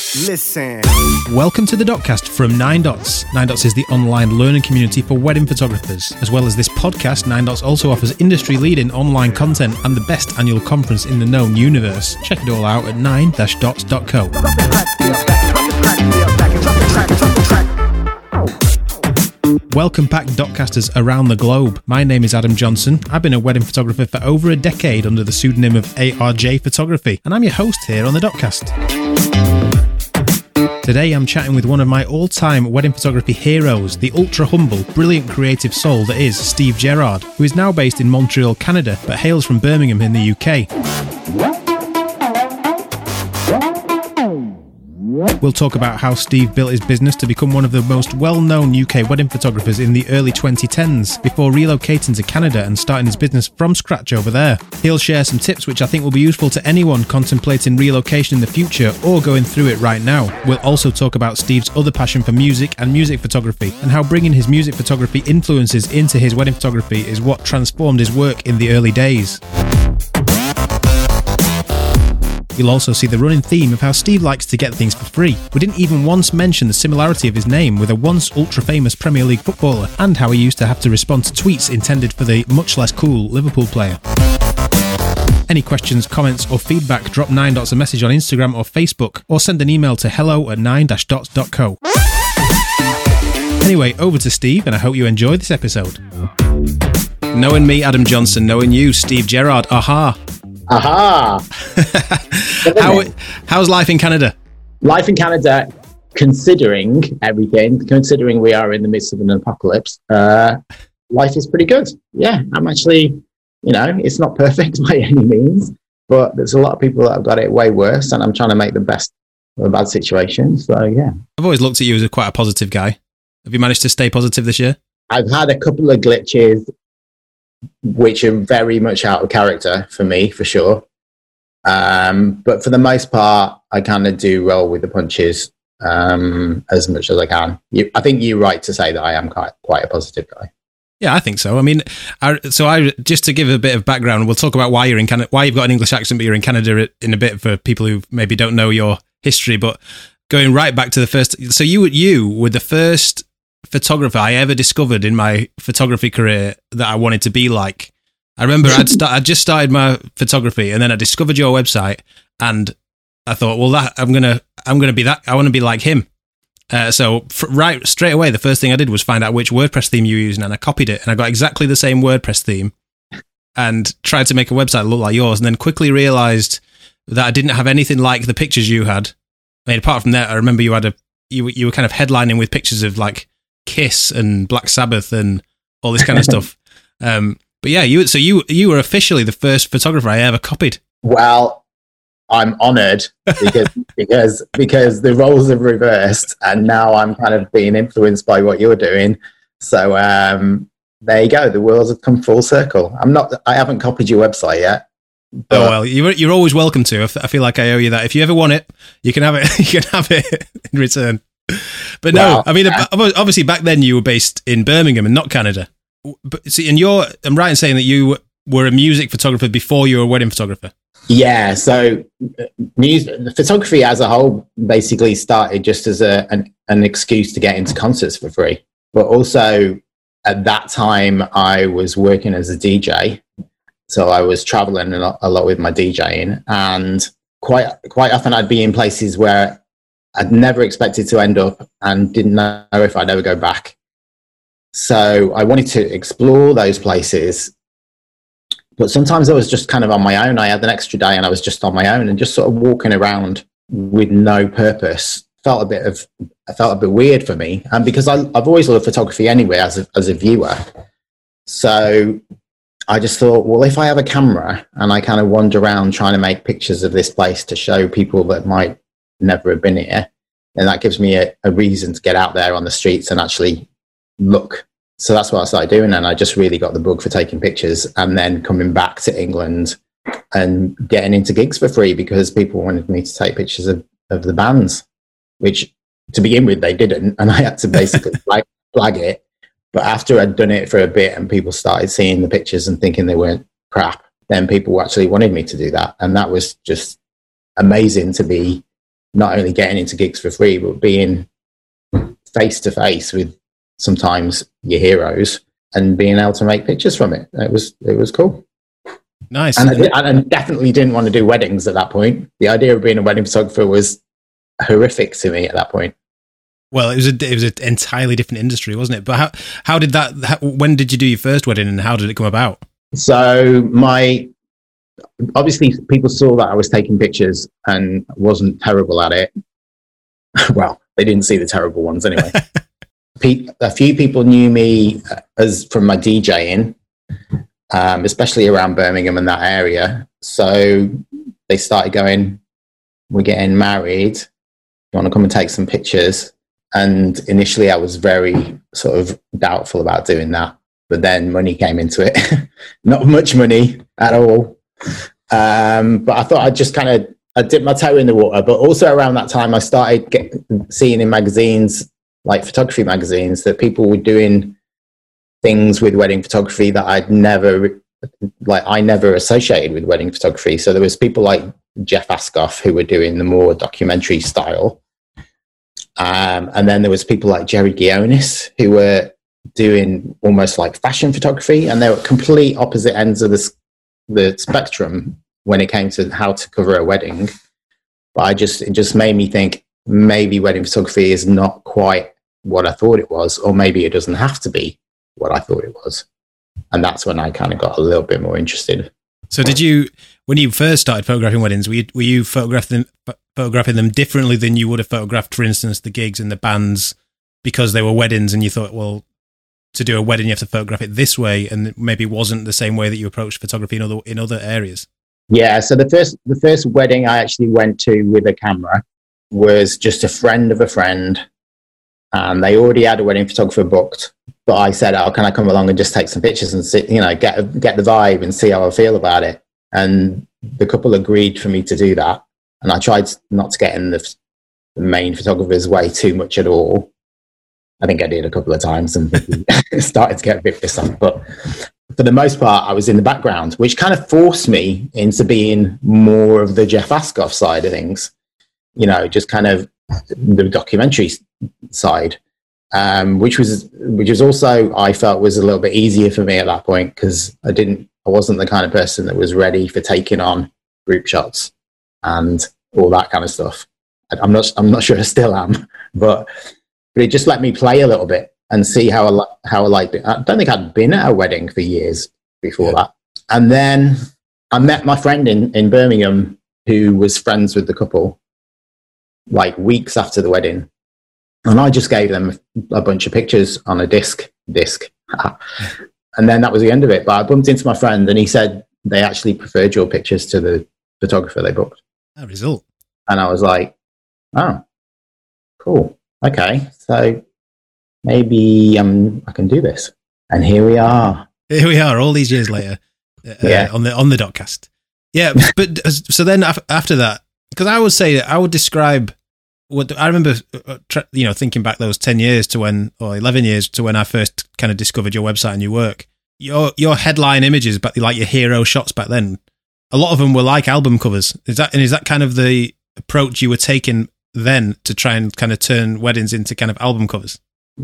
Listen. Welcome to the Dotcast from Nine Dots. Nine Dots is the online learning community for wedding photographers. As well as this podcast, Nine Dots also offers industry leading online content and the best annual conference in the known universe. Check it all out at 9-dots.co. Welcome back, Dotcasters around the globe. My name is Adam Johnson. I've been a wedding photographer for over a decade under the pseudonym of ARJ Photography, and I'm your host here on the Dotcast. Today I'm chatting with one of my all time wedding photography heroes, the ultra humble, brilliant creative soul that is Steve Gerrard, who is now based in Montreal, Canada, but hails from Birmingham in the UK. We'll talk about how Steve built his business to become one of the most well known UK wedding photographers in the early 2010s before relocating to Canada and starting his business from scratch over there. He'll share some tips which I think will be useful to anyone contemplating relocation in the future or going through it right now. We'll also talk about Steve's other passion for music and music photography and how bringing his music photography influences into his wedding photography is what transformed his work in the early days. You'll also see the running theme of how Steve likes to get things for free. We didn't even once mention the similarity of his name with a once ultra famous Premier League footballer, and how he used to have to respond to tweets intended for the much less cool Liverpool player. Any questions, comments, or feedback, drop 9 dots a message on Instagram or Facebook, or send an email to hello at 9 dots.co. Anyway, over to Steve, and I hope you enjoy this episode. Knowing me, Adam Johnson, knowing you, Steve Gerrard, aha. Aha! How, how's life in Canada? Life in Canada, considering everything, considering we are in the midst of an apocalypse, uh, life is pretty good. Yeah, I'm actually, you know, it's not perfect by any means, but there's a lot of people that have got it way worse, and I'm trying to make the best of a bad situation. So, yeah. I've always looked at you as a quite a positive guy. Have you managed to stay positive this year? I've had a couple of glitches which are very much out of character for me, for sure. Um, but for the most part, I kind of do roll with the punches um, as much as I can. You, I think you're right to say that I am quite quite a positive guy. Yeah, I think so. I mean, I, so I just to give a bit of background, we'll talk about why you're in Canada, why you've got an English accent, but you're in Canada in a bit for people who maybe don't know your history. But going right back to the first, so you you were the first photographer I ever discovered in my photography career that I wanted to be like. I remember I'd start, I just started my photography, and then I discovered your website, and I thought, well, that I'm gonna I'm gonna be that I want to be like him. Uh, so f- right straight away, the first thing I did was find out which WordPress theme you were using, and I copied it, and I got exactly the same WordPress theme, and tried to make a website look like yours, and then quickly realized that I didn't have anything like the pictures you had. I mean, apart from that, I remember you had a you you were kind of headlining with pictures of like Kiss and Black Sabbath and all this kind of stuff. Um, but yeah, you so you you were officially the first photographer I ever copied. Well, I'm honoured because because because the roles have reversed, and now I'm kind of being influenced by what you're doing. So um, there you go. The worlds have come full circle. I'm not. I haven't copied your website yet. Oh well, you're you're always welcome to. I feel like I owe you that. If you ever want it, you can have it. You can have it in return. But no, I mean, obviously back then you were based in Birmingham and not Canada. But see, and you're, I'm right in saying that you were a music photographer before you were a wedding photographer. Yeah, so uh, music, photography as a whole basically started just as a, an, an excuse to get into concerts for free. But also at that time, I was working as a DJ. So I was traveling a lot, a lot with my DJing and quite, quite often I'd be in places where I'd never expected to end up and didn't know if I'd ever go back. So I wanted to explore those places. But sometimes I was just kind of on my own. I had an extra day and I was just on my own and just sort of walking around with no purpose. Felt a bit of, I felt a bit weird for me. And because I, have always loved photography anyway as a, as a viewer. So I just thought, well, if I have a camera and I kind of wander around trying to make pictures of this place to show people that might never have been here, and that gives me a, a reason to get out there on the streets and actually look. So that's what I started doing, and I just really got the bug for taking pictures, and then coming back to England and getting into gigs for free because people wanted me to take pictures of, of the bands, which to begin with they didn't, and I had to basically flag, flag it. But after I'd done it for a bit and people started seeing the pictures and thinking they weren't crap, then people actually wanted me to do that, and that was just amazing to be not only getting into gigs for free, but being face to face with sometimes your heroes and being able to make pictures from it. It was it was cool. Nice. And I, I definitely didn't want to do weddings at that point. The idea of being a wedding photographer was horrific to me at that point. Well, it was a it was an entirely different industry, wasn't it? But how how did that? How, when did you do your first wedding, and how did it come about? So my obviously people saw that I was taking pictures and wasn't terrible at it. well, they didn't see the terrible ones anyway. a few people knew me as from my DJing, um, especially around Birmingham and that area. So they started going, "We're getting married. You want to come and take some pictures?" And initially, I was very sort of doubtful about doing that. But then money came into it. Not much money at all. Um, but I thought I'd just kind of I dipped my toe in the water. But also around that time, I started get, seeing in magazines, like photography magazines, that people were doing things with wedding photography that I'd never like I never associated with wedding photography. So there was people like Jeff Ascough who were doing the more documentary style. Um, and then there was people like Jerry Ghionis who were doing almost like fashion photography, and they were complete opposite ends of the the spectrum when it came to how to cover a wedding. But I just it just made me think maybe wedding photography is not quite what I thought it was, or maybe it doesn't have to be what I thought it was. And that's when I kind of got a little bit more interested. So, did you, when you first started photographing weddings, were you, were you photographing them, photographing them differently than you would have photographed, for instance, the gigs and the bands because they were weddings, and you thought, well, to do a wedding, you have to photograph it this way, and maybe wasn't the same way that you approached photography in other in other areas. Yeah. So the first the first wedding I actually went to with a camera was just a friend of a friend, and they already had a wedding photographer booked. But I said, "Oh, can I come along and just take some pictures and see, you know, get get the vibe and see how I feel about it?" And the couple agreed for me to do that, and I tried not to get in the, the main photographer's way too much at all. I think I did a couple of times and started to get a bit pissed off. But for the most part, I was in the background, which kind of forced me into being more of the Jeff Ascough side of things. You know, just kind of the documentary side, um, which was which was also I felt was a little bit easier for me at that point because I didn't I wasn't the kind of person that was ready for taking on group shots and all that kind of stuff. I'm not I'm not sure I still am, but but it just let me play a little bit and hmm. see how I, how I liked it. I don't think I'd been at a wedding for years before that. And then I met my friend in, in Birmingham who was friends with the couple like weeks after the wedding. And I just gave them a bunch of pictures on a disc, disc. and then that was the end of it. But I bumped into my friend and he said they actually preferred your pictures to the photographer they booked. A result. And I was like, oh, cool okay, so maybe um, I can do this. And here we are. Here we are, all these years later, uh, yeah. on the on the dotcast. Yeah, but so then after that, because I would say I would describe what I remember, uh, you know, thinking back those ten years to when, or eleven years to when I first kind of discovered your website and your work. Your your headline images, but like your hero shots back then, a lot of them were like album covers. Is that and is that kind of the approach you were taking then to try and kind of turn weddings into kind of album covers?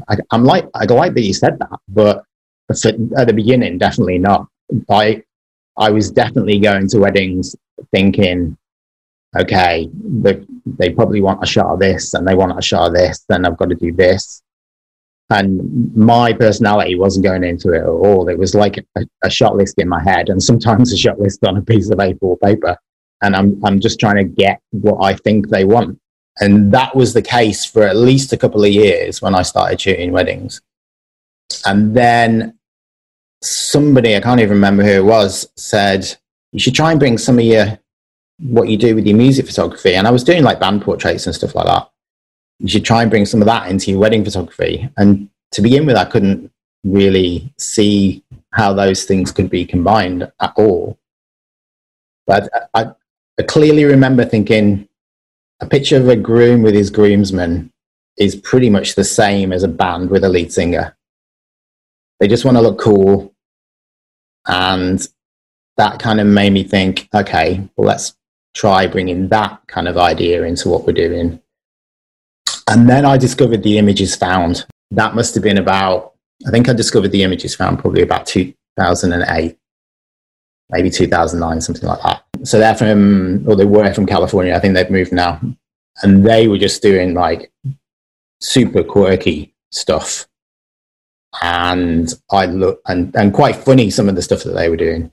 I, am like, I like that you said that, but at the beginning, definitely not. I, I was definitely going to weddings thinking, okay, they, they probably want a shot of this and they want a shot of this, then I've got to do this. And my personality wasn't going into it at all. It was like a, a shot list in my head and sometimes a shot list on a piece of A4 paper. And I'm, I'm just trying to get what I think they want. And that was the case for at least a couple of years when I started shooting weddings. And then somebody, I can't even remember who it was, said, You should try and bring some of your what you do with your music photography. And I was doing like band portraits and stuff like that. You should try and bring some of that into your wedding photography. And to begin with, I couldn't really see how those things could be combined at all. But I, I clearly remember thinking, a picture of a groom with his groomsmen is pretty much the same as a band with a lead singer. They just want to look cool. And that kind of made me think, okay, well, let's try bringing that kind of idea into what we're doing. And then I discovered the Image Is Found. That must have been about, I think I discovered the Image Is Found probably about 2008, maybe 2009, something like that. So they're from, or they were from California. I think they've moved now. And they were just doing like super quirky stuff. And I look, and, and quite funny, some of the stuff that they were doing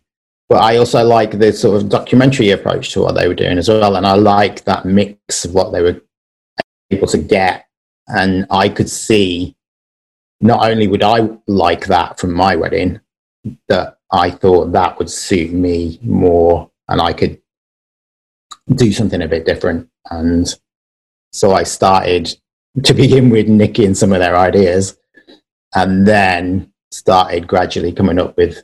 but I also like the sort of documentary approach to what they were doing as well. And I like that mix of what they were able to get. And I could see not only would I like that from my wedding, that I thought that would suit me more and I could do something a bit different. And so I started to begin with nicking some of their ideas and then started gradually coming up with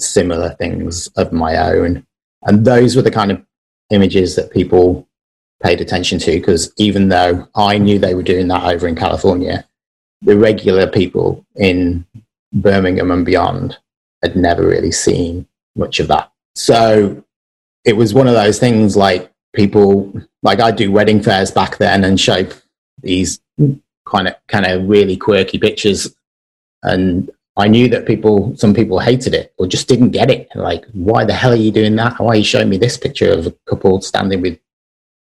similar things of my own. And those were the kind of images that people paid attention to because even though I knew they were doing that over in California, the regular people in Birmingham and beyond had never really seen much of that. So it was one of those things like people, like I do wedding fairs back then and show these kind of kind of really quirky pictures and I knew that people, some people hated it or just didn't get it. Like, why the hell are you doing that? Why are you showing me this picture of a couple standing with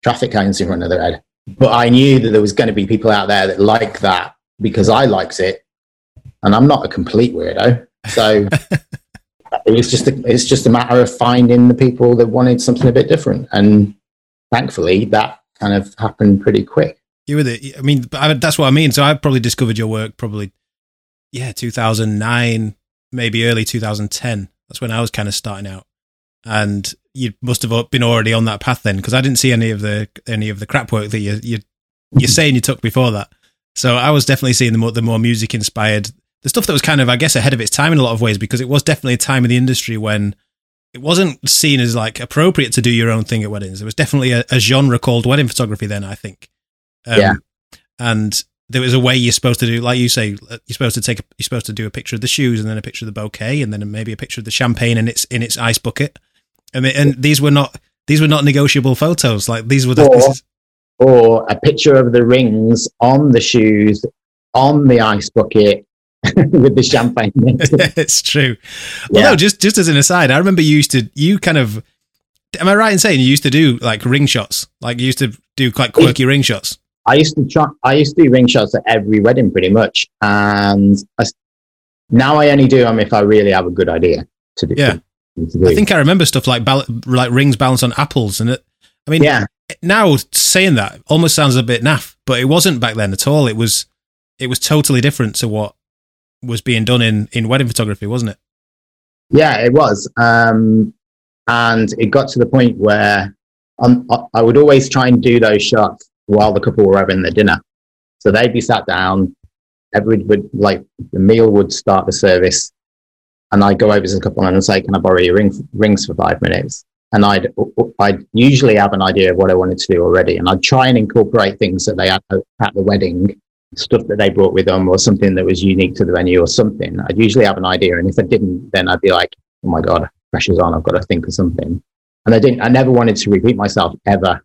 traffic cones in front of their head? But I knew that there was going to be people out there that like that because I liked it, and I'm not a complete weirdo. So it was just a, it's just a matter of finding the people that wanted something a bit different, and thankfully that kind of happened pretty quick. You were the, I mean, that's what I mean. So I probably discovered your work probably yeah, 2009, maybe early 2010. That's when I was kind of starting out. And you must have been already on that path then, because I didn't see any of the any of the crap work that you you you're saying you took before that. So I was definitely seeing the more the more music inspired, the stuff that was kind of I guess ahead of its time in a lot of ways, because it was definitely a time in the industry when it wasn't seen as like appropriate to do your own thing at weddings. There was definitely a, a genre called wedding photography then. I think. Um, yeah. And there was a way you're supposed to do, like you say, you're supposed to take, a, you're supposed to do a picture of the shoes and then a picture of the bouquet and then maybe a picture of the champagne in its in its ice bucket. And and these were not these were not negotiable photos. Like these were the, or, is, or a picture of the rings on the shoes on the ice bucket with the champagne. it's true. Well, yeah. no, just just as an aside, I remember you used to you kind of. Am I right in saying you used to do like ring shots? Like you used to do quite quirky ring shots. I used to try, I used to do ring shots at every wedding pretty much. And I, now I only do them if I really have a good idea to do. Yeah. To do. I think I remember stuff like bal- like rings balanced on apples. And it, I mean, yeah. now saying that almost sounds a bit naff, but it wasn't back then at all. It was, it was totally different to what was being done in, in wedding photography, wasn't it? Yeah, it was. Um, and it got to the point where um, I would always try and do those shots while the couple were having their dinner. So they'd be sat down, everyone would like the meal would start the service, and I'd go over to the couple and say, "Can I borrow your ring, rings for five minutes?" And I'd I'd usually have an idea of what I wanted to do already, and I'd try and incorporate things that they had at the wedding, stuff that they brought with them, or something that was unique to the venue, or something. I'd usually have an idea, and if I didn't, then I'd be like, "Oh my god, pressure's on! I've got to think of something." And I didn't. I never wanted to repeat myself ever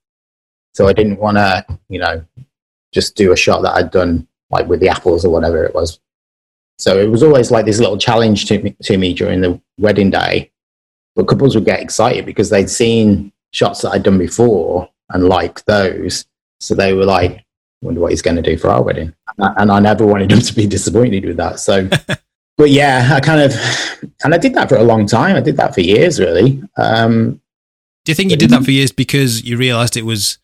so I didn't want to, you know, just do a shot that I'd done like with the apples or whatever it was. So it was always like this little challenge to me, to me during the wedding day. But couples would get excited because they'd seen shots that I'd done before and liked those. So they were like, wonder what he's going to do for our wedding. And I never wanted him to be disappointed with that. So, but yeah, I kind of, and I did that for a long time. I did that for years, really. Um, do you think you did that for years because you realized it was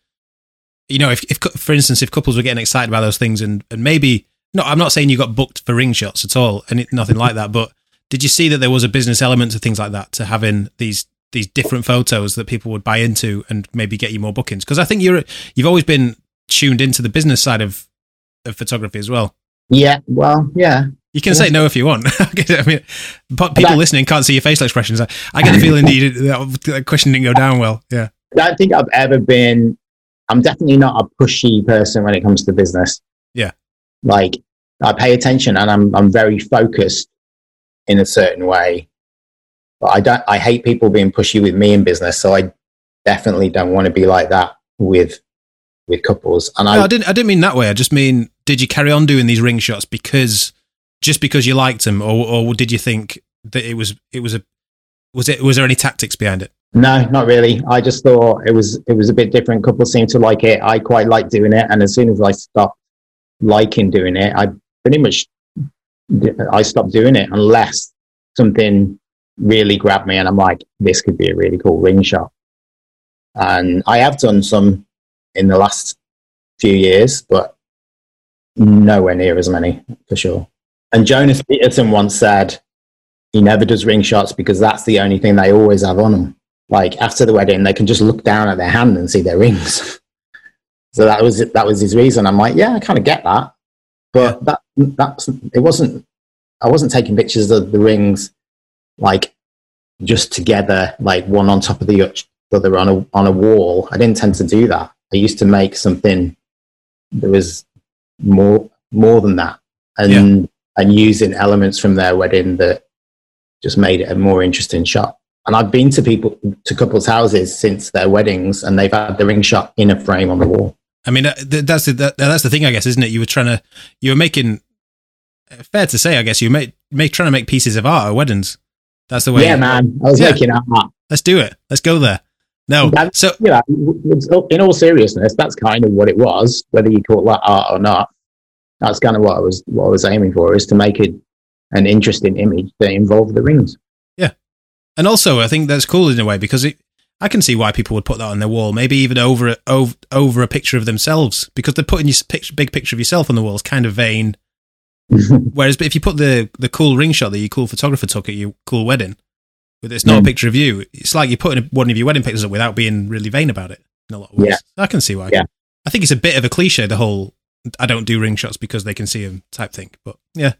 you know, if, if for instance, if couples were getting excited about those things and, and maybe, no, I'm not saying you got booked for ring shots at all and it, nothing like that, but did you see that there was a business element to things like that, to having these these different photos that people would buy into and maybe get you more bookings? Because I think you're you've always been tuned into the business side of of photography as well. Yeah, well, yeah. You can say no if you want. I mean, but people listening can't see your facial expressions. I, I get the feeling that, that question didn't go down well. Yeah. I don't think I've ever been I'm definitely not a pushy person when it comes to business. Yeah. Like I pay attention and I'm I'm very focused in a certain way. But I don't I hate people being pushy with me in business. So I definitely don't want to be like that with with couples. And No, I, I didn't. I didn't mean that way. I just mean, did you carry on doing these ring shots because just because you liked them, or, or did you think that it was it was a was it was there any tactics behind it? no, not really. I just thought it was it was a bit different. Couples seem to like it. I quite like doing it, and as soon as I stopped liking doing it, I pretty much I stopped doing it unless something really grabbed me, and I'm like, this could be a really cool ring shot. And I have done some in the last few years, but nowhere near as many for sure. And Jonas Peterson once said he never does ring shots because that's the only thing they always have on them. Like after the wedding, they can just look down at their hand and see their rings. so that was that was his reason. I'm like, yeah, I kind of get that, but that that's it wasn't. I wasn't taking pictures of the rings like just together, like one on top of the other on a on a wall. I didn't tend to do that. I used to make something that was more more than that, and and using elements from their wedding that just made it a more interesting shot. And I've been to people to couples' houses since their weddings, and they've had the ring shot in a frame on the wall. I mean, uh, that's the, that, that's the thing, I guess, isn't it? You were trying to, you were making, uh, fair to say, I guess, you make, make trying to make pieces of art at weddings. That's the way. yeah, man, I was Yeah. making art. Let's do it. Let's go there. No, That- so you know, in all seriousness, that's kind of what it was, whether you call that art or not. That's kind of what I was what I was aiming for, is to make it an interesting image that involved the rings. Yeah. And also, I think that's cool in a way because it, I can see why people would put that on their wall, maybe even over a, over, over a picture of themselves because they're putting your pic- big picture of yourself on the wall is kind of vain. Whereas, but if you put the the cool ring shot that your cool photographer took at your cool wedding, but it's not a Mm. picture of you, it's like you're putting one of your wedding pictures up without being really vain about it. In a lot of ways, Yeah. I can see why. Yeah. I think it's a bit of a cliche. The whole "I don't do ring shots because they can see them" type thing. But yeah,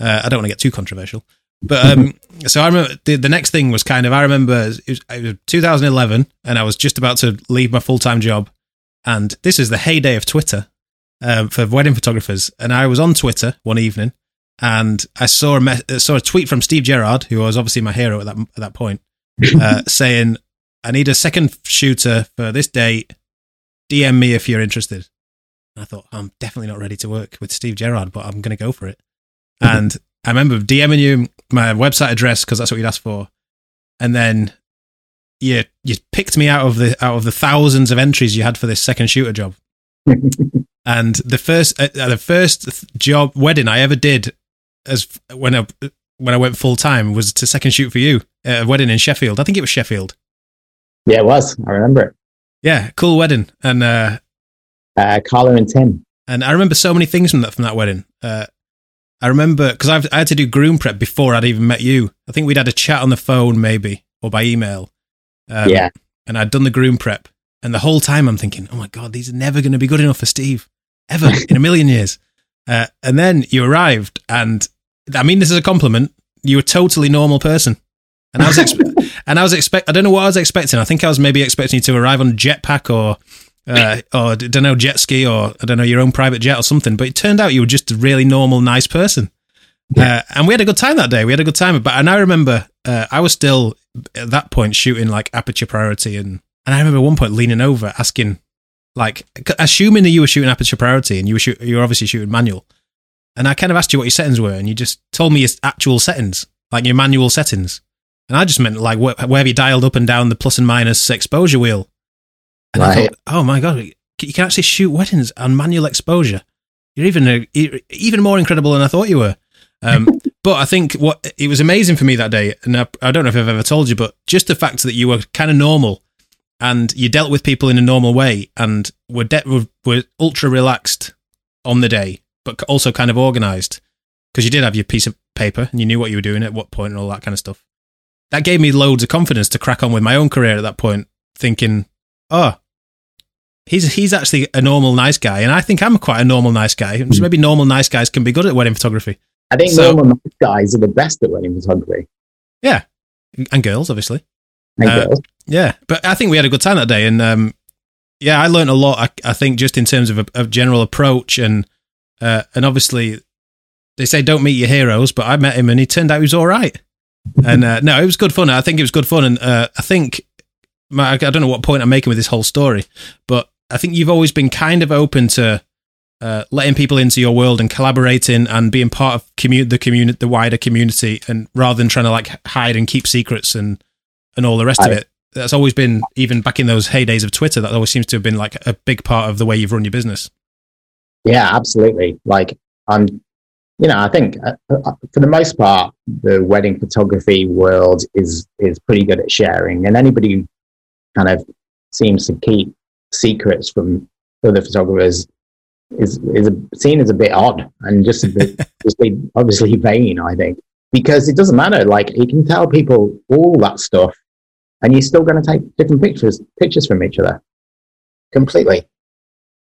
uh, I don't want to get too controversial. But um, so I remember the, the next thing was kind of I remember it was, it was 2011, and I was just about to leave my full time job, and this is the heyday of Twitter um, for wedding photographers. And I was on Twitter one evening, and I saw a me- uh, saw a tweet from Steve Gerrard, who was obviously my hero at that at that point, uh, saying, "I need a second shooter for this date. DM me if you're interested." And I thought I'm definitely not ready to work with Steve Gerrard, but I'm going to go for it. And I remember DMing you my website address because that's what you'd asked for, and then you you picked me out of the out of the thousands of entries you had for this second shooter job. And the first uh, uh, the first th- job wedding I ever did as when I when I went full time was to second shoot for you at a wedding in Sheffield. I think it was Sheffield. yeah, it was. I remember it. Yeah, cool wedding. And uh, Uh, Carla and Tim. and I remember so many things from that from that wedding. Uh, I remember because I had to do groom prep before I'd even met you. I think we'd had a chat on the phone maybe or by email. Um, yeah, and I'd done the groom prep, and the whole time I'm thinking, oh my god, these are never going to be good enough for Steve, ever in a million years. Uh, and then you arrived, and I mean this is a compliment. You were a totally normal person, and I was expe- and I was expect. I don't know what I was expecting. I think I was maybe expecting you to arrive on jetpack or. Uh, or I don't know jet ski or I don't know your own private jet or something, but it turned out you were just a really normal, nice person. Uh, and we had a good time that day. We had a good time. But and I remember uh, I was still at that point shooting like aperture priority, and and I remember at one point leaning over asking, like, assuming that you were shooting aperture priority and you were shoot, you were obviously shooting manual, and I kind of asked you what your settings were, and you just told me your actual settings, like your manual settings, and I just meant like wh- where have you dialed up and down the plus and minus exposure wheel, and I Right. thought, oh my god, you can actually shoot weddings on manual exposure. You're even a, e- even more incredible than I thought you were. Um, but I think what it was amazing for me that day, and I, I don't know if I've ever told you, but just the fact that you were kind of normal and you dealt with people in a normal way and were, de- were, were ultra relaxed on the day, but also kind of organized because you did have your piece of paper and you knew what you were doing at what point and all that kind of stuff. That gave me loads of confidence to crack on with my own career at that point, thinking, oh, he's he's actually a normal nice guy, and I think I'm quite a normal nice guy. So maybe normal nice guys can be good at wedding photography I think So- normal nice guys are the best at wedding photography. Yeah, and girls, obviously. And Uh, girls. Yeah, but I think we had a good time that day, and um, yeah, I learned a lot. I, I think just in terms of a, of general approach, and uh, and obviously they say don't meet your heroes, but I met him and he turned out he was all right. And uh, no, it was good fun. I think it was good fun, and uh, I think I don't know what point I'm making with this whole story, but I think you've always been kind of open to uh, letting people into your world and collaborating and being part of commu- the community, the wider community, and rather than trying to like hide and keep secrets and and all the rest I, of it. That's always been, even back in those heydays of Twitter, that always seems to have been like a big part of the way you've run your business. Yeah, absolutely. Like I'm, you know, I think uh, uh, for the most part, the wedding photography world is is pretty good at sharing, and anybody who kind of seems to keep secrets from other photographers is is seen as a bit odd and just a bit just obviously vain. I think because it doesn't matter. Like you can tell people all that stuff, and you're still going to take different pictures pictures from each other completely.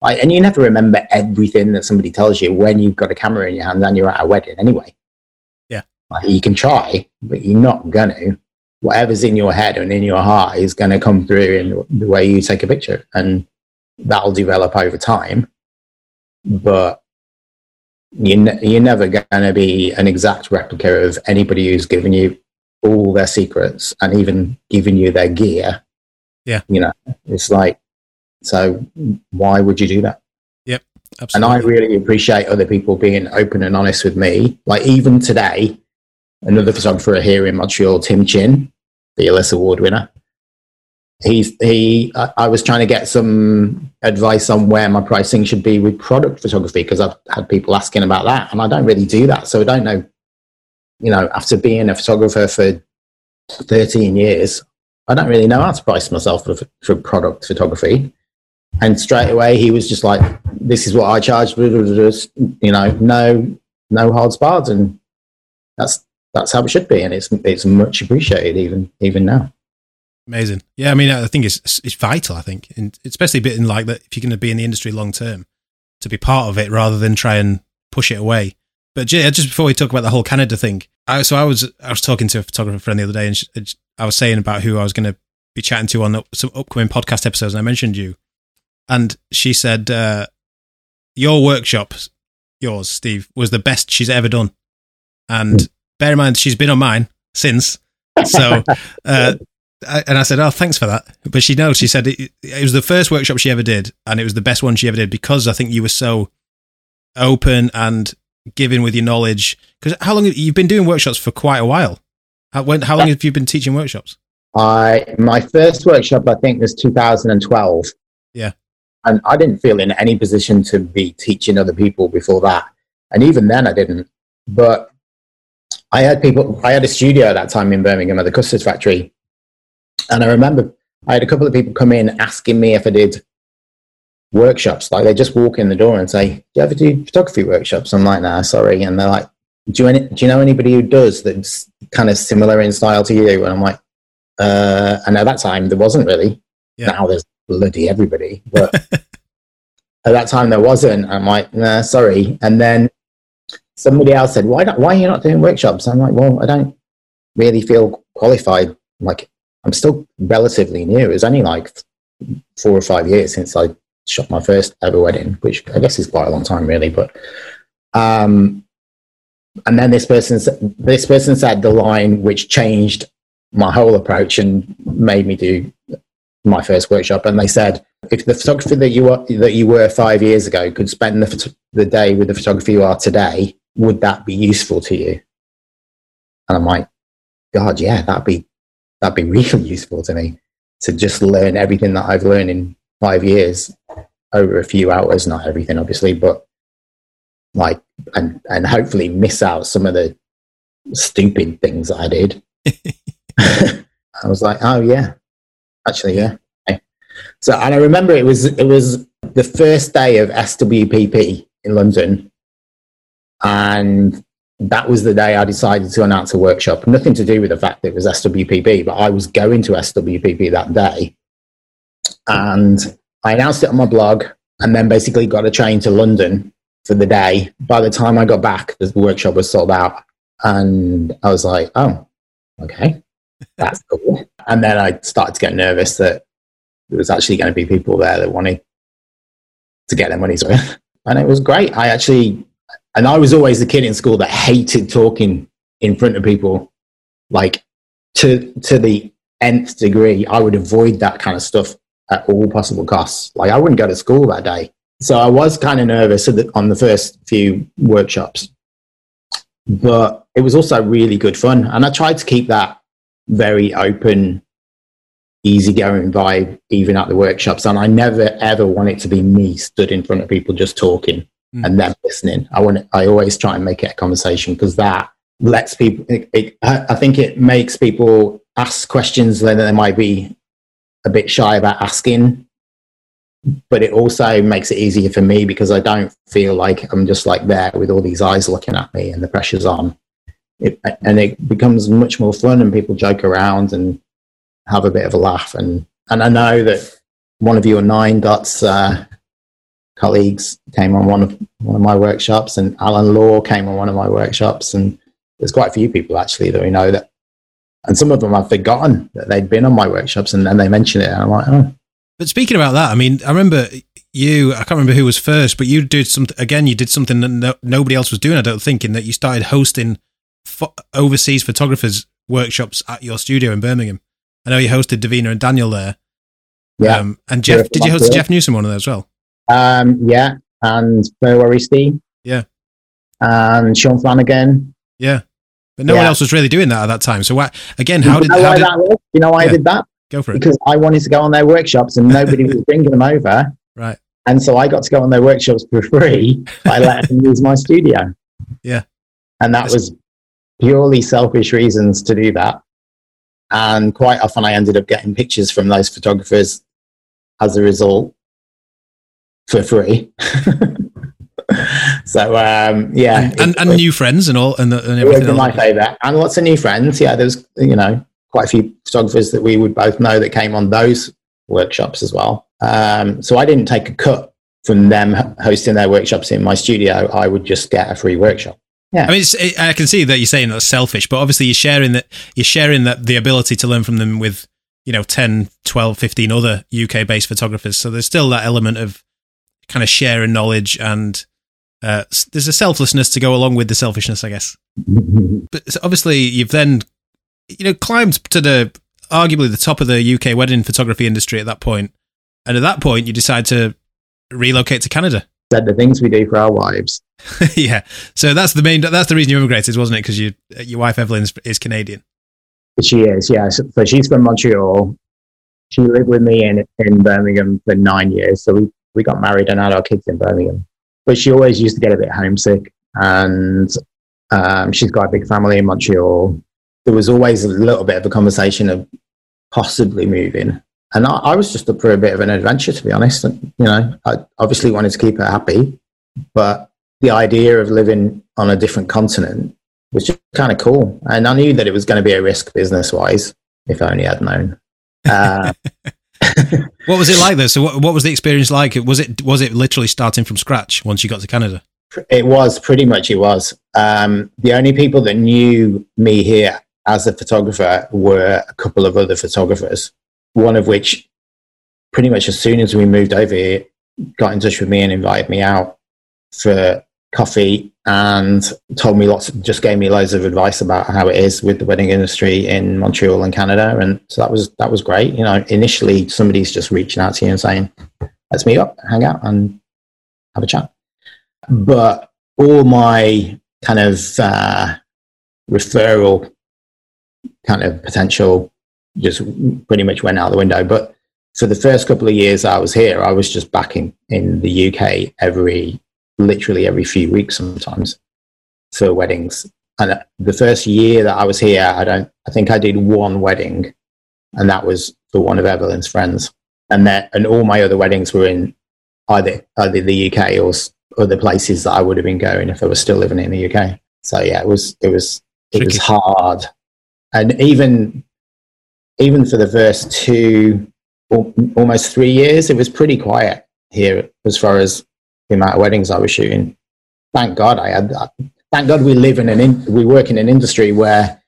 Like, and you never remember everything that somebody tells you when you've got a camera in your hand and you're at a wedding anyway. Yeah, like, you can try, but you're not going to. Whatever's in your head and in your heart is going to come through in the way you take a picture, and that'll develop over time but you you're never going to be an exact replica of anybody who's given you all their secrets and even giving you their gear. Yeah. You know, it's like, so why would you do that? Yep. Absolutely. And I really appreciate other people being open and honest with me. Like even today, another photographer here in Montreal, Tim Chin, the Ellis Award winner, he's he I, I, was trying to get some advice on where my pricing should be with product photography because I've had people asking about that and I don't really do that so I don't know you know after being a photographer for 13 years I don't really know how to price myself for, for product photography and straight away he was just like this is what I charge you know no no hard spars and that's that's how it should be and it's it's much appreciated even even now Amazing. Yeah, I mean, I think it's it's vital. I think, and especially a bit in like that, if you're going to be in the industry long term, to be part of it rather than try and push it away. But just before we talk about the whole Canada thing, I, so I was I was talking to a photographer friend the other day, and she, I was saying about who I was going to be chatting to on some upcoming podcast episodes, and I mentioned you, and she said uh, your workshop, yours, Steve, was the best she's ever done, and bear in mind she's been on mine since. So uh, and I said, "Oh, thanks for that." But she knows. She said it, it, was the first workshop she ever did, and it was the best one she ever did because I think you were so open and giving with your knowledge. Because how long you've been doing workshops for quite a while? How, when, how long have you been teaching workshops? I my first workshop I think was 2012. Yeah, and I didn't feel in any position to be teaching other people before that, and even then I didn't. But I had people. I had a studio at that time in Birmingham at the Custard Factory and I remember I had a couple of people come in asking me if I did workshops. Like they just walk in the door and say, "Do you ever do photography workshops?" I'm like, "Nah, sorry." And they're like, "Do you any, do you know anybody who does that's kind of similar in style to you?" And I'm like, uh, and at that time there wasn't really. Yeah. Now there's bloody everybody, but at that time there wasn't. I'm like, "Nah, sorry." And then somebody else said, "Why not? Why are you not doing workshops?" I'm like, "Well, I don't really feel qualified. Like I'm still relatively new. It's only like four or five years since I shot my first ever wedding, which I guess is quite a long time, really. But um, and then this person this person said the line which changed my whole approach and made me do my first workshop. And they said, if the photographer that you were that you were five years ago could spend the, the day with the photographer you are today, would that be useful to you? And I'm like, God, yeah, that'd be that'd be really useful to me to just learn everything that I've learned in five years over a few hours. Not everything, obviously, but like, and, and hopefully miss out some of the stupid things that I did. I was like, oh yeah, actually, yeah. So, and I remember it was, it was the first day of SWPP in London. And that was the day I decided to announce a workshop. Nothing to do with the fact that it was SWPP, but I was going to SWPP that day. And I announced it on my blog and then basically got a train to London for the day. By the time I got back, the workshop was sold out. And I was like, oh, okay, that's cool. And then I started to get nervous that there was actually going to be people there that wanted to get their money's worth. And it was great. I actually and I was always the kid in school that hated talking in front of people, like to to the nth degree, I would avoid that kind of stuff at all possible costs. Like I wouldn't go to school that day. So I was kind of nervous on the first few workshops, but it was also really good fun. And I tried to keep that very open, easygoing vibe, even at the workshops. And I never ever want it to be me stood in front of people just talking mm. and them listening. I want, I always try and make it a conversation because that lets people, it, it, I think it makes people ask questions that they might be a bit shy about asking but it also makes it easier for me because I don't feel like I'm just like there with all these eyes looking at me and the pressure's on. It, and it becomes much more fun and people joke around and have a bit of a laugh. And, and I know that one of your nine dots uh, colleagues came on one of, one of my workshops and Alan Law came on one of my workshops. And there's quite a few people actually that we know that and some of them I've forgotten that they'd been on my workshops, and then they mention it, and I'm like, oh. But speaking about that, I mean, I remember you. I can't remember who was first, but you did something again. You did something that no, nobody else was doing. I don't think, in that you started hosting fo- overseas photographers workshops at your studio in Birmingham. I know you hosted Davina and Daniel there. Yeah, um, and Jeff. Did you host Jeff Newsom one of those as well? Um, yeah, and Burwary Steve. Yeah, and Sean Flanagan. Yeah. But no yeah. one else was really doing that at that time. So why, again, how you did, how did that was? You know why yeah. I did that? Go for it. Because I wanted to go on their workshops and nobody was bringing them over. Right. And so I got to go on their workshops for free by letting them use my studio. Yeah. And that That's... was purely selfish reasons to do that. And quite often I ended up getting pictures from those photographers as a result for free. so um, yeah, and, and, and new friends and all, and, and everything. my favourite. And lots of new friends. Yeah, there's you know quite a few photographers that we would both know that came on those workshops as well. Um, so I didn't take a cut from them hosting their workshops in my studio. I would just get a free workshop. Yeah. I mean, I can see that you're saying that's selfish, but obviously you're sharing that you're sharing that the ability to learn from them with, you know, 10, 12, 15 other UK based photographers. So there's still that element of kind of sharing knowledge and uh, there's a selflessness to go along with the selfishness, I guess. but so obviously, you've then, you know, climbed to the arguably the top of the UK wedding photography industry at that point, and at that point, you decide to relocate to Canada. That the things we do for our wives. yeah, so that's the main. That's the reason you immigrated, wasn't it? Because you, your wife Evelyn is Canadian. She is, yeah. So, so she's from Montreal. She lived with me in in Birmingham for nine years. So we we got married and had our kids in Birmingham but she always used to get a bit homesick. And um, she's got a big family in Montreal. There was always a little bit of a conversation of possibly moving. And I, I was just up for a bit of an adventure, to be honest. And, You know, I obviously wanted to keep her happy, but the idea of living on a different continent was just kind of cool. And I knew that it was going to be a risk business wise, if I only I'd known. Uh, what was it like though? So what, what was the experience like? Was it was it literally starting from scratch once you got to Canada? It was pretty much. It was. Um, the only people that knew me here as a photographer were a couple of other photographers. One of which, pretty much as soon as we moved over here, got in touch with me and invited me out for coffee and told me lots just gave me loads of advice about how it is with the wedding industry in Montreal and Canada. And so that was that was great. You know initially somebody's just reaching out to you and saying let's meet up hang out and have a chat. But all my kind of uh, referral kind of potential just pretty much went out the window. But for the first couple of years I was here I was just back in, in the UK every literally every few weeks sometimes for weddings. And uh, the first year that I was here, I don't, I think I did one wedding, and that was for one of Evelyn's friends. And that, and all my other weddings were in either either the UK or other places that I would have been going if I was still living in the UK. So yeah, it was it was it Tricky. was hard, and even even for the first two almost three years, it was pretty quiet here as far as the amount of weddings I was shooting. Thank God I had that. Thank God we live in an in, we work in an industry where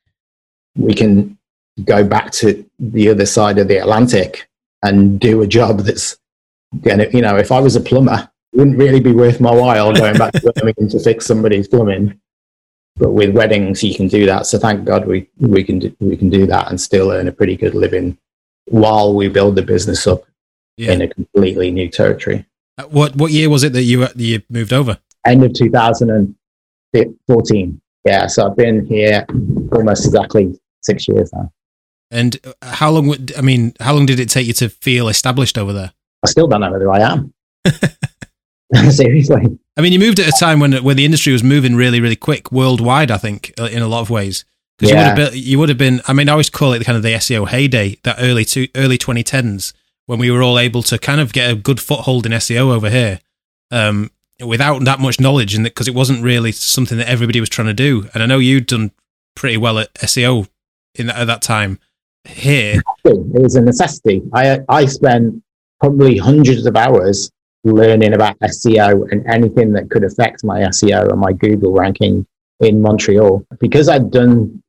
we can go back to the other side of the Atlantic and do a job that's gonna, you know, if I was a plumber, it wouldn't really be worth my while going back to Birmingham to fix somebody's plumbing. but with weddings you can do that. So thank God we we can do, we can do that and still earn a pretty good living while we build the business up Yeah. in a completely new territory. Uh, What what year was it that you you moved over? End of 2014. Yeah, so I've been here almost exactly six years now. And uh, how long would I mean? How long did it take you to feel established over there? I still don't know whether I am. Seriously. I mean, you moved at a time when when the industry was moving really, really quick worldwide. I think uh, in a lot of ways, because Yeah. you would have been, you would have been. I mean, I always call it the kind of the SEO heyday, that early to early 2010s when we were all able to kind of get a good foothold in SEO over here, um, without that much knowledge, and because it wasn't really something that everybody was trying to do. And I know you'd done pretty well at SEO in at that time here. It was a necessity. I I spent probably hundreds of hours learning about SEO and anything that could affect my SEO and my Google ranking in Montreal. Because I'd done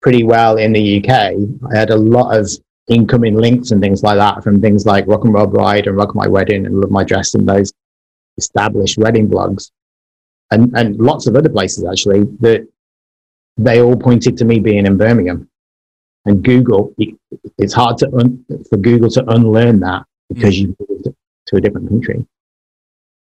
pretty well in the UK, I had a lot of incoming links and things like that from things like Rock and Roll Bride and Rock My Wedding and Love My Dress and those established wedding blogs. And, and lots of other places actually that they all pointed to me being in Birmingham and Google, it, it's hard to un, for Google to unlearn that because mm. you moved to a different country.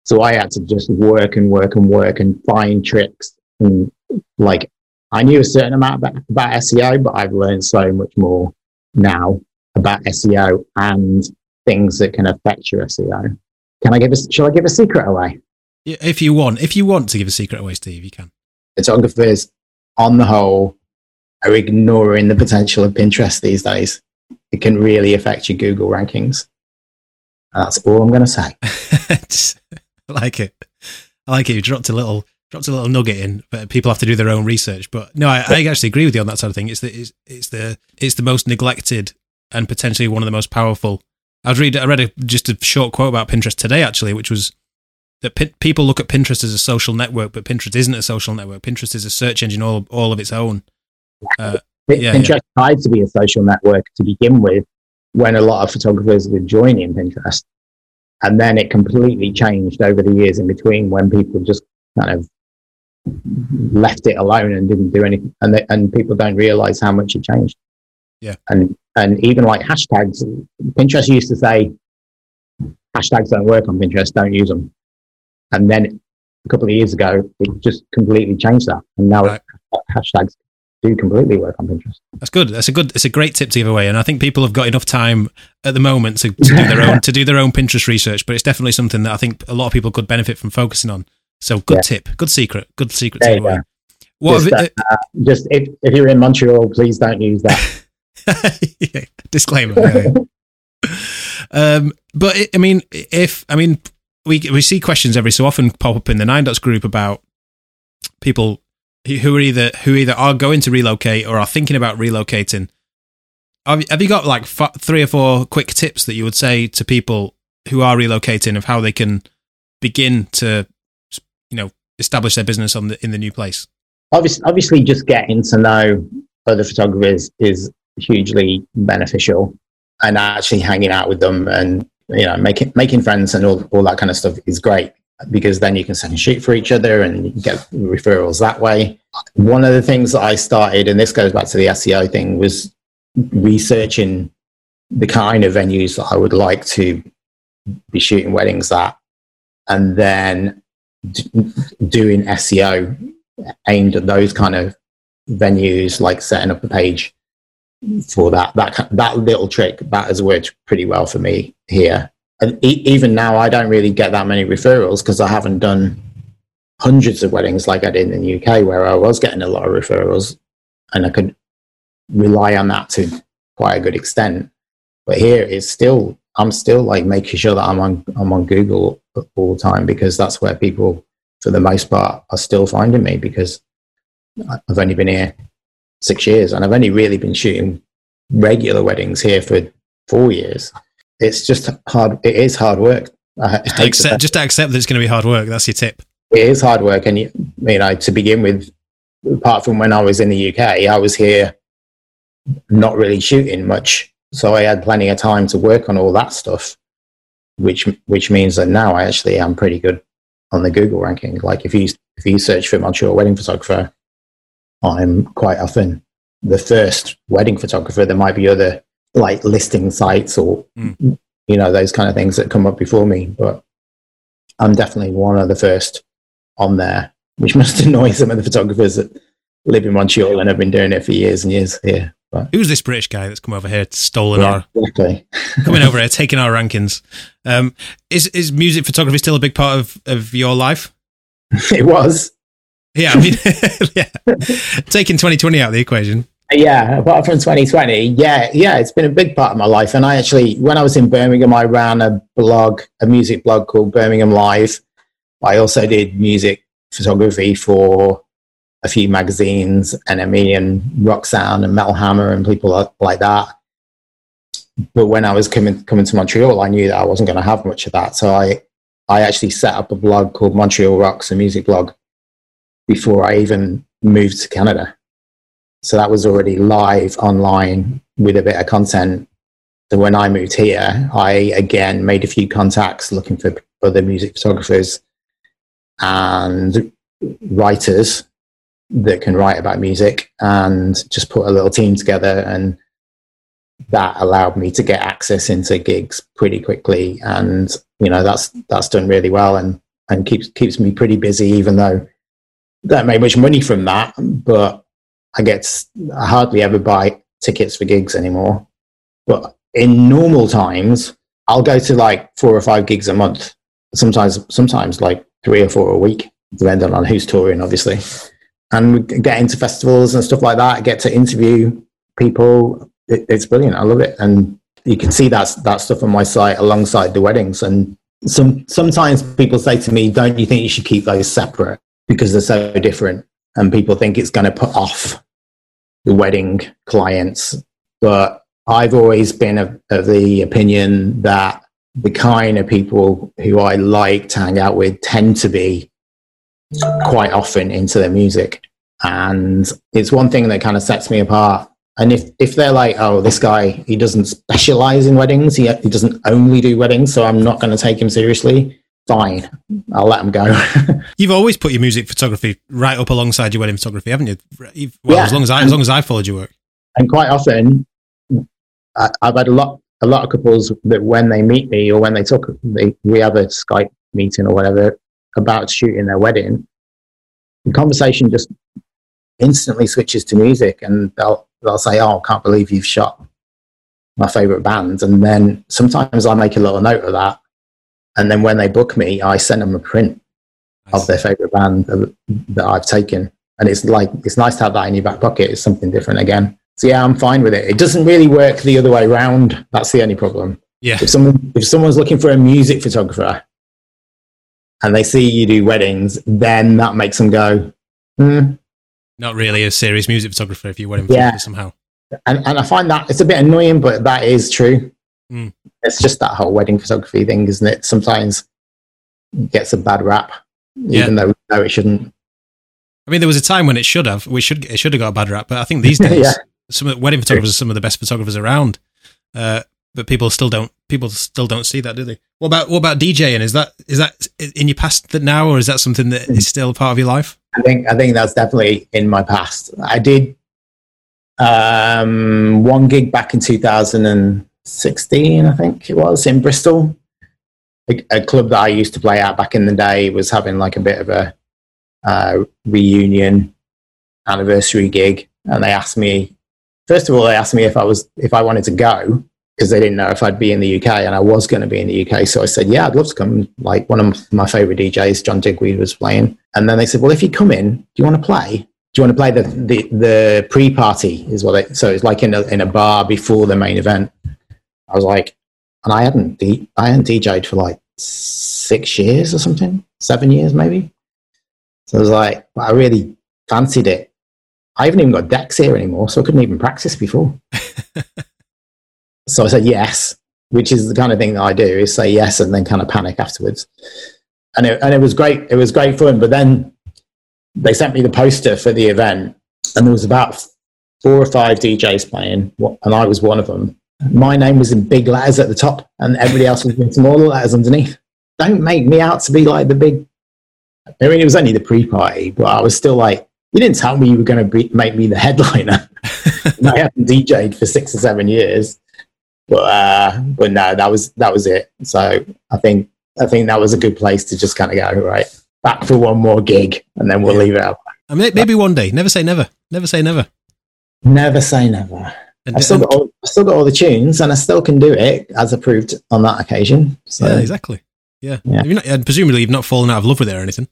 So I had to just work and work and work and find tricks and like I knew a certain amount about, about SEO, but I've learned so much more now about SEO and things that can affect your SEO. Can I give a, shall I give a secret away? Yeah, If you want, if you want to give a secret away, Steve, you can. Photographers on the whole are ignoring the potential of Pinterest these days. It can really affect your Google rankings. And that's all I'm going to say. I like it. I like it. You dropped a little dropped a little nugget in, but people have to do their own research. But no, I, I actually agree with you on that sort of thing. It's the it's, it's the it's the most neglected and potentially one of the most powerful. I was read I read a, just a short quote about Pinterest today actually, which was that Pin- people look at Pinterest as a social network, but Pinterest isn't a social network. Pinterest is a search engine all all of its own. Uh, Yeah, Pinterest tried to be a social network to begin with when a lot of photographers were joining Pinterest. And then it completely changed over the years in between when people just kind of left it alone and didn't do anything. And, they, and people don't realize how much it changed. Yeah. And, and even like hashtags, Pinterest used to say, hashtags don't work on Pinterest, don't use them. And then a couple of years ago, it just completely changed that. And now Right. hashtags do completely work on Pinterest. That's good. That's a good. It's a great tip to give away, and I think people have got enough time at the moment to, to do their own to do their own Pinterest research. But it's definitely something that I think a lot of people could benefit from focusing on. So good Yeah. tip, good secret, good secret There to you go. What Just, it- uh, just if, if you're in Montreal, please don't use that. Yeah, disclaimer. um, but it, I mean, if I mean, we we see questions every so often pop up in the Nine Dots group about people who are either who either are going to relocate or are thinking about relocating. Have, have you got like f- three or four quick tips that you would say to people who are relocating of how they can begin to, you know, establish their business on the in the new place? obviously, obviously, just getting to know other photographers is hugely beneficial, and actually hanging out with them and you know making making friends and all all that kind of stuff is great because then you can send and shoot for each other and get referrals that way. One of the things that I started, and this goes back to the SEO thing, was researching the kind of venues that I would like to be shooting weddings at, and then doing SEO aimed at those kind of venues, like setting up a page for that. That that little trick that has worked pretty well for me here. And e- even now, I don't really get that many referrals because I haven't done hundreds of weddings like I did in the UK, where I was getting a lot of referrals, and I could rely on that to quite a good extent. But here, it's still I'm still like making sure that I'm on I'm on Google all the time because that's where people, for the most part, are still finding me because I've only been here six years and I've only really been shooting regular weddings here for four years. It's just hard. It is hard work. I hate to say Accept, just accept that it's going to be hard work. That's your tip. it is hard work and you, you know to begin with apart from when i was in the uk i was here not really shooting much so i had plenty of time to work on all that stuff which which means that now i actually am pretty good on the google ranking like if you if you search for montreal wedding photographer I'm quite often the first wedding photographer. There might be other like listing sites or Mm. you know those kind of things that come up before me, but I'm definitely one of the first on there, which must annoy some of the photographers that live in Montreal and have been doing it for years and years here. But Who's this British guy that's come over here, stolen yeah, our, coming over here, taking our rankings? Um, is is music photography still a big part of, of your life? it was. Yeah, I mean, yeah. Taking 2020 out of the equation. Yeah, apart from 2020, yeah, yeah, it's been a big part of my life. And I actually, when I was in Birmingham, I ran a blog, a music blog called Birmingham Live. I also did music photography for a few magazines, NME and Sound and Metal Hammer and people like- like that. But when I was coming coming to Montreal, I knew that I wasn't going to have much of that. So I, I actually set up a blog called Montreal Rocks, a music blog, before I even moved to Canada. So that was already live online with a bit of content. So when I moved here, I again made a few contacts looking for other music photographers and writers that can write about music and just put a little team together and that allowed me to get access into gigs pretty quickly and you know that's that's done really well and and keeps keeps me pretty busy even though don't make much money from that but I get I hardly ever buy tickets for gigs anymore. But in normal times, I'll go to like four or five gigs a month. Sometimes, sometimes like three or four a week, depending on who's touring, obviously. And get into festivals and stuff like that. Get to interview people. It, it's brilliant. I love it. And you can see that that stuff on my site alongside the weddings. And some sometimes people say to me, "Don't you think you should keep those separate because they're so different?" And people think it's going to put off the wedding clients. But I've always been of, of the opinion that the kind of people who I like to hang out with tend to be quite often into their music. And it's one thing that kind of sets me apart. And if, if they're like, oh, this guy, he doesn't specialize in weddings, he, he doesn't only do weddings, so I'm not going to take him seriously, fine, I'll let him go. You've always put your music photography right up alongside your wedding photography, haven't you? You've- Well, Yeah. as long as I as long as I followed your work. and quite often I, I've had a lot a lot of couples that when they meet me or when they talk they, we have a skype meeting or whatever about shooting their wedding the conversation just instantly switches to music and they'll they'll say oh i can't believe you've shot my favorite band and then sometimes i make a little note of that and then when they book me i send them a print of their favorite band that, that I've taken. And it's like, it's nice to have that in your back pocket. It's something different again. So yeah, I'm fine with it. It doesn't really work the other way around. That's the only problem. Yeah. If someone, if someone's looking for a music photographer and they see you do weddings, then that makes them go, hmm. Not really a serious music photographer if you're wedding Yeah. photographer somehow. And, and I find that it's a bit annoying, but that is true. Mm. It's just that whole wedding photography thing, isn't it? Sometimes it gets a bad rap, Yeah. even though we know it shouldn't. I mean, there was a time when it should have. We should it should have got a bad rap, but I think these days, Yeah. some of the wedding photographers are some of the best photographers around. Uh, but people still don't people still don't see that, do they? What about what about DJing? Is that is that in your past that now, or is that something that is still part of your life? I think I think that's definitely in my past. I did um, one gig back in 2016, I think it was in Bristol. A, a club that I used to play at back in the day was having like a bit of a uh, reunion anniversary gig, and they asked me. First of all, they asked me if I was if I wanted to go because they didn't know if I'd be in the UK, and I was going to be in the UK. So I said, "Yeah, I'd love to come." Like one of my favorite DJs, John Digweed, was playing, and then they said, "Well, if you come in, do you want to play? Do you want to play the the, the pre-party?" Is what it. So it's like in a in a bar before the main event. I was like, and I hadn't D, I hadn't DJ'd for like six years or something, seven years maybe. So I was like, I really fancied it. I haven't even got decks here anymore, so I couldn't even practice before. so I said yes, which is the kind of thing that I do is say yes and then kind of panic afterwards. And it, and it was great. It was great fun. But then they sent me the poster for the event, and there was about four or five DJs playing, and I was one of them. My name was in big letters at the top, and everybody else was in smaller letters underneath. Don't make me out to be like the big. I mean, it was only the pre-party, but I was still like, you didn't tell me you were going to make me the headliner. I haven't DJed for six or seven years, but uh, but no, that was that was it. So I think I think that was a good place to just kind of go right back for one more gig, and then we'll yeah. leave it out. I mean, maybe one day. Never say never. Never say never. Never say never. And, I've, still got all, I've still got all the tunes, and I still can do it, as approved on that occasion. So, yeah, exactly. Yeah, yeah. Not, and presumably you've not fallen out of love with it or anything.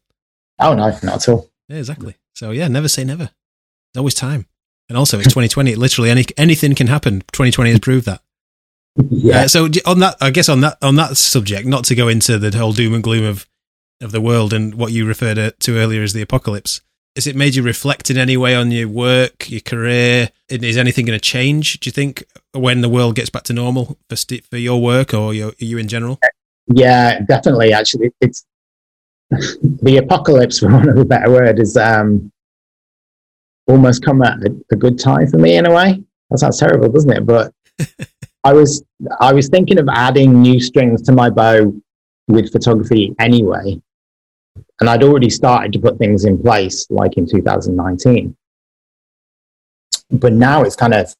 Oh no, not at all. Yeah, exactly. So yeah, never say never. There's always time. And also, it's 2020. Literally, any anything can happen. 2020 has proved that. Yeah. Uh, so on that, I guess on that on that subject, not to go into the whole doom and gloom of of the world and what you referred to earlier as the apocalypse. Has it made you reflect in any way on your work, your career? Is anything going to change? Do you think when the world gets back to normal for st- for your work or your, you in general? Yeah, definitely. Actually, it's the apocalypse, for want of a better word, is um, almost come at a, a, good time for me in a way. That sounds terrible, doesn't it? But I was I was thinking of adding new strings to my bow with photography anyway, and I'd already started to put things in place, like in 2019. But now it's kind of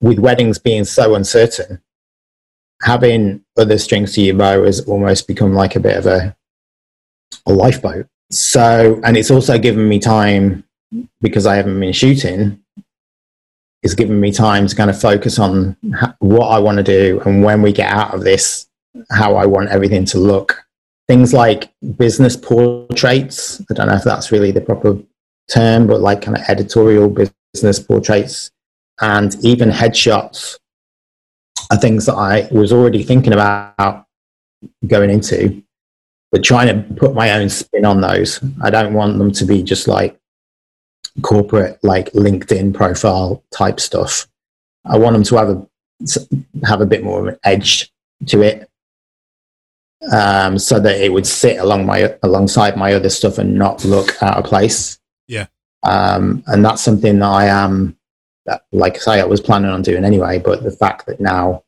with weddings being so uncertain, having other strings to your bow has almost become like a bit of a a lifeboat. So, and it's also given me time because I haven't been shooting. It's giving me time to kind of focus on what I want to do and when we get out of this, how I want everything to look. Things like business portraits. I don't know if that's really the proper term, but like kind of editorial business portraits and even headshots are things that I was already thinking about going into but trying to put my own spin on those. I don't want them to be just like corporate, like LinkedIn profile type stuff. I want them to have a have a bit more of an edge to it, um, so that it would sit along my alongside my other stuff and not look out of place. Yeah, um, and that's something that I am, that, like I say, I was planning on doing anyway. But the fact that now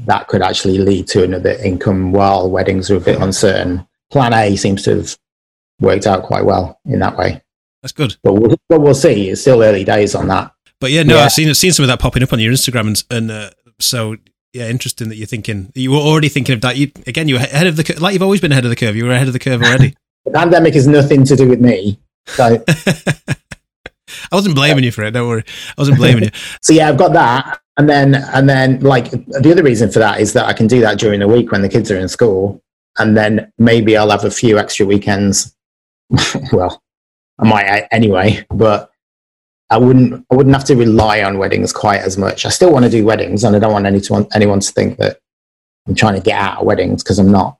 that could actually lead to another income while weddings are a bit uncertain plan A seems to have worked out quite well in that way. That's good. But we'll, but we'll see. It's still early days on that. But yeah, no, yeah. I've seen seen some of that popping up on your Instagram, and, and uh, so yeah, interesting that you're thinking you were already thinking of that. You again, you were ahead of the like you've always been ahead of the curve. You were ahead of the curve already. the pandemic has nothing to do with me. So I wasn't blaming you for it. Don't worry, I wasn't blaming you. so yeah, I've got that, and then and then like the other reason for that is that I can do that during the week when the kids are in school and then maybe I'll have a few extra weekends. well, I might anyway, but I wouldn't I wouldn't have to rely on weddings quite as much. I still want to do weddings, and I don't want any to, anyone to think that I'm trying to get out of weddings because I'm not.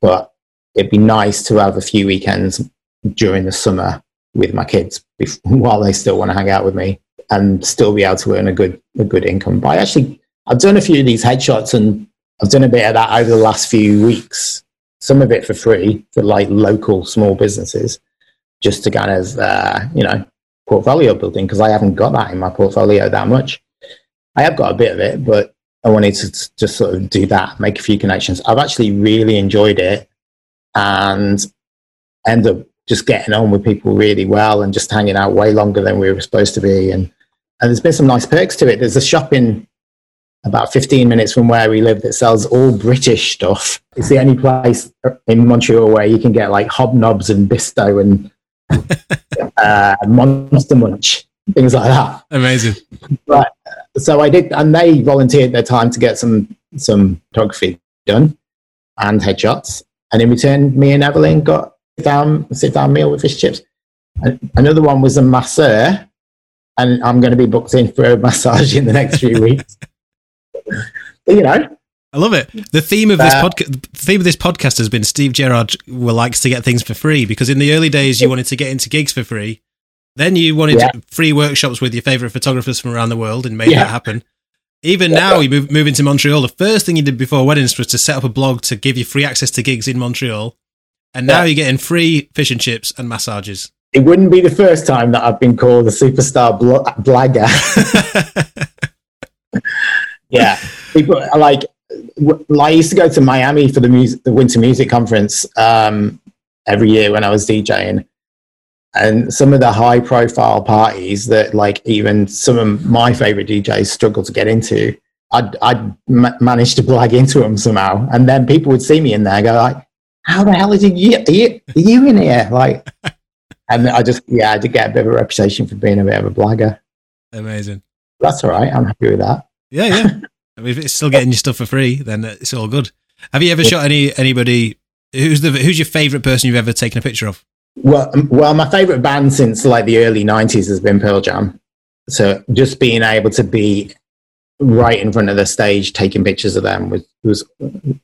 But it'd be nice to have a few weekends during the summer with my kids while they still want to hang out with me and still be able to earn a good a good income. But I actually I've done a few of these headshots and I've done a bit of that over the last few weeks. Some of it for free for like local small businesses, just to kind of uh, you know portfolio building because I haven't got that in my portfolio that much. I have got a bit of it, but I wanted to just sort of do that, make a few connections. I've actually really enjoyed it, and end up just getting on with people really well and just hanging out way longer than we were supposed to be. And and there's been some nice perks to it. There's a shop in about 15 minutes from where we live that sells all British stuff. It's the only place in Montreal where you can get like hobnobs and bisto and uh, monster munch, things like that. Amazing. But so I did, and they volunteered their time to get some some photography done and headshots. And in return, me and Evelyn got a down sit down meal with fish chips. Another one was a masseur, and I'm going to be booked in for a massage in the next few weeks you know. I love it. The theme of this podcast, the theme of this podcast has been Steve Gerrard will likes to get things for free because in the early days you wanted to get into gigs for free, then you wanted yeah. free workshops with your favorite photographers from around the world and made yeah. that happen. Even yeah. now, you move, move into Montreal. The first thing you did before weddings was to set up a blog to give you free access to gigs in Montreal, and now you're getting free fish and chips and massages. It wouldn't be the first time that I've been called a superstar bl- blagger. yeah, people like. I used to go to Miami for the music, the Winter Music Conference um, every year when I was DJing, and some of the high profile parties that like even some of my favorite DJs struggle to get into, I'd, I'd ma- to blag into them somehow. And then people would see me in there and go like, how the hell is it you, are you, are you in here? Like, and I just, yeah, I did get a bit of a reputation for being a bit of a blagger. Amazing. That's all right. I'm happy with that. Yeah, yeah. I mean, if it's still getting your stuff for free, then it's all good. Have you ever shot any anybody? Who's the who's your favorite person you've ever taken a picture of? Well, um, well, my favorite band since like the early '90s has been Pearl Jam. So just being able to be right in front of the stage taking pictures of them was, was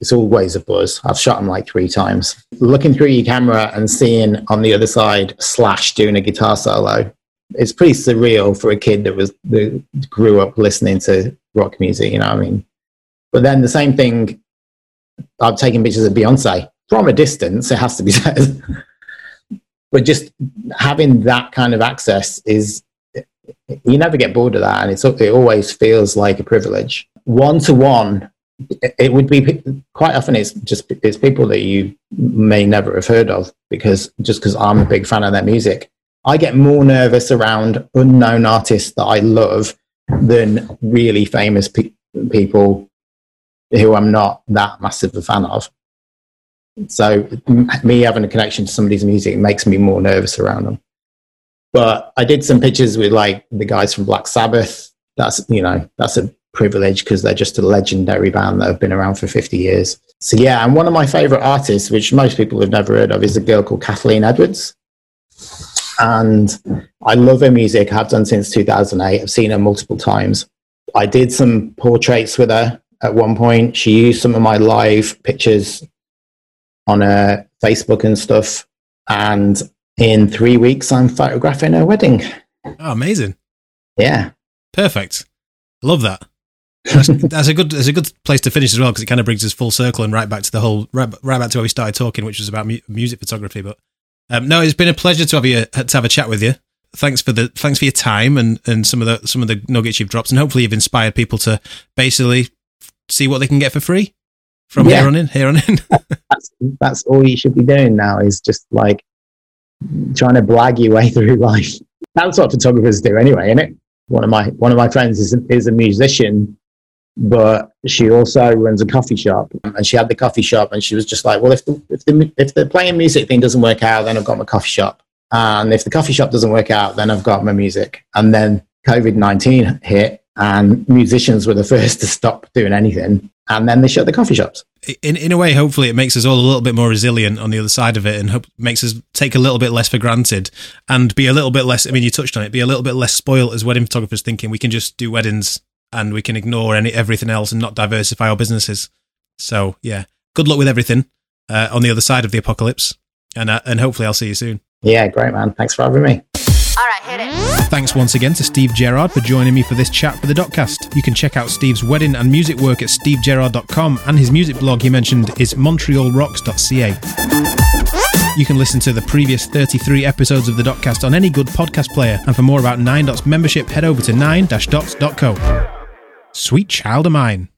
it's always a buzz. I've shot them like three times. Looking through your camera and seeing on the other side Slash doing a guitar solo, it's pretty surreal for a kid that was that grew up listening to rock music. You know I mean? But then the same thing, I've taken pictures of Beyonce from a distance. It has to be said. but just having that kind of access is you never get bored of that and it's it always feels like a privilege one to one it would be quite often it's just it's people that you may never have heard of because just because i'm a big fan of their music i get more nervous around unknown artists that i love than really famous pe- people who i'm not that massive a fan of so me having a connection to somebody's music makes me more nervous around them. But I did some pictures with like the guys from Black Sabbath. That's you know that's a privilege because they're just a legendary band that have been around for 50 years. So yeah, and one of my favorite artists, which most people have never heard of, is a girl called Kathleen Edwards. And I love her music. I've done since 2008. I've seen her multiple times. I did some portraits with her at one point. She used some of my live pictures on uh, Facebook and stuff. And in three weeks, I'm photographing her wedding. Oh, amazing! Yeah, perfect. Love that. That's, that's, a good that's a good place to finish as well because it kind of brings us full circle and right back to the whole right, right back to where we started talking, which was about mu- music photography. But um, no, it's been a pleasure to have you to have a chat with you. Thanks for the thanks for your time and, and some of the some of the nuggets you've dropped, and hopefully you've inspired people to basically see what they can get for free from yeah. here on in. Here on in. that's, that's all you should be doing now is just like trying to blag your way through life. That's what photographers do anyway, isn't it? One of my one of my friends is is a musician, but she also runs a coffee shop, and she had the coffee shop, and she was just like, well, if the if the if the playing music thing doesn't work out, then I've got my coffee shop, and if the coffee shop doesn't work out, then I've got my music, and then COVID nineteen hit, and musicians were the first to stop doing anything and then they shut the coffee shops. In in a way, hopefully, it makes us all a little bit more resilient on the other side of it, and hope, makes us take a little bit less for granted, and be a little bit less. I mean, you touched on it. Be a little bit less spoiled as wedding photographers, thinking we can just do weddings and we can ignore any everything else and not diversify our businesses. So yeah, good luck with everything uh, on the other side of the apocalypse, and uh, and hopefully, I'll see you soon. Yeah, great man. Thanks for having me. All right, hit it. Thanks once again to Steve Gerrard for joining me for this chat for the Dotcast. You can check out Steve's wedding and music work at stevegerrard.com, and his music blog he mentioned is montrealrocks.ca. You can listen to the previous 33 episodes of the Dotcast on any good podcast player, and for more about 9 Dots membership, head over to 9-dots.co. Sweet child of mine.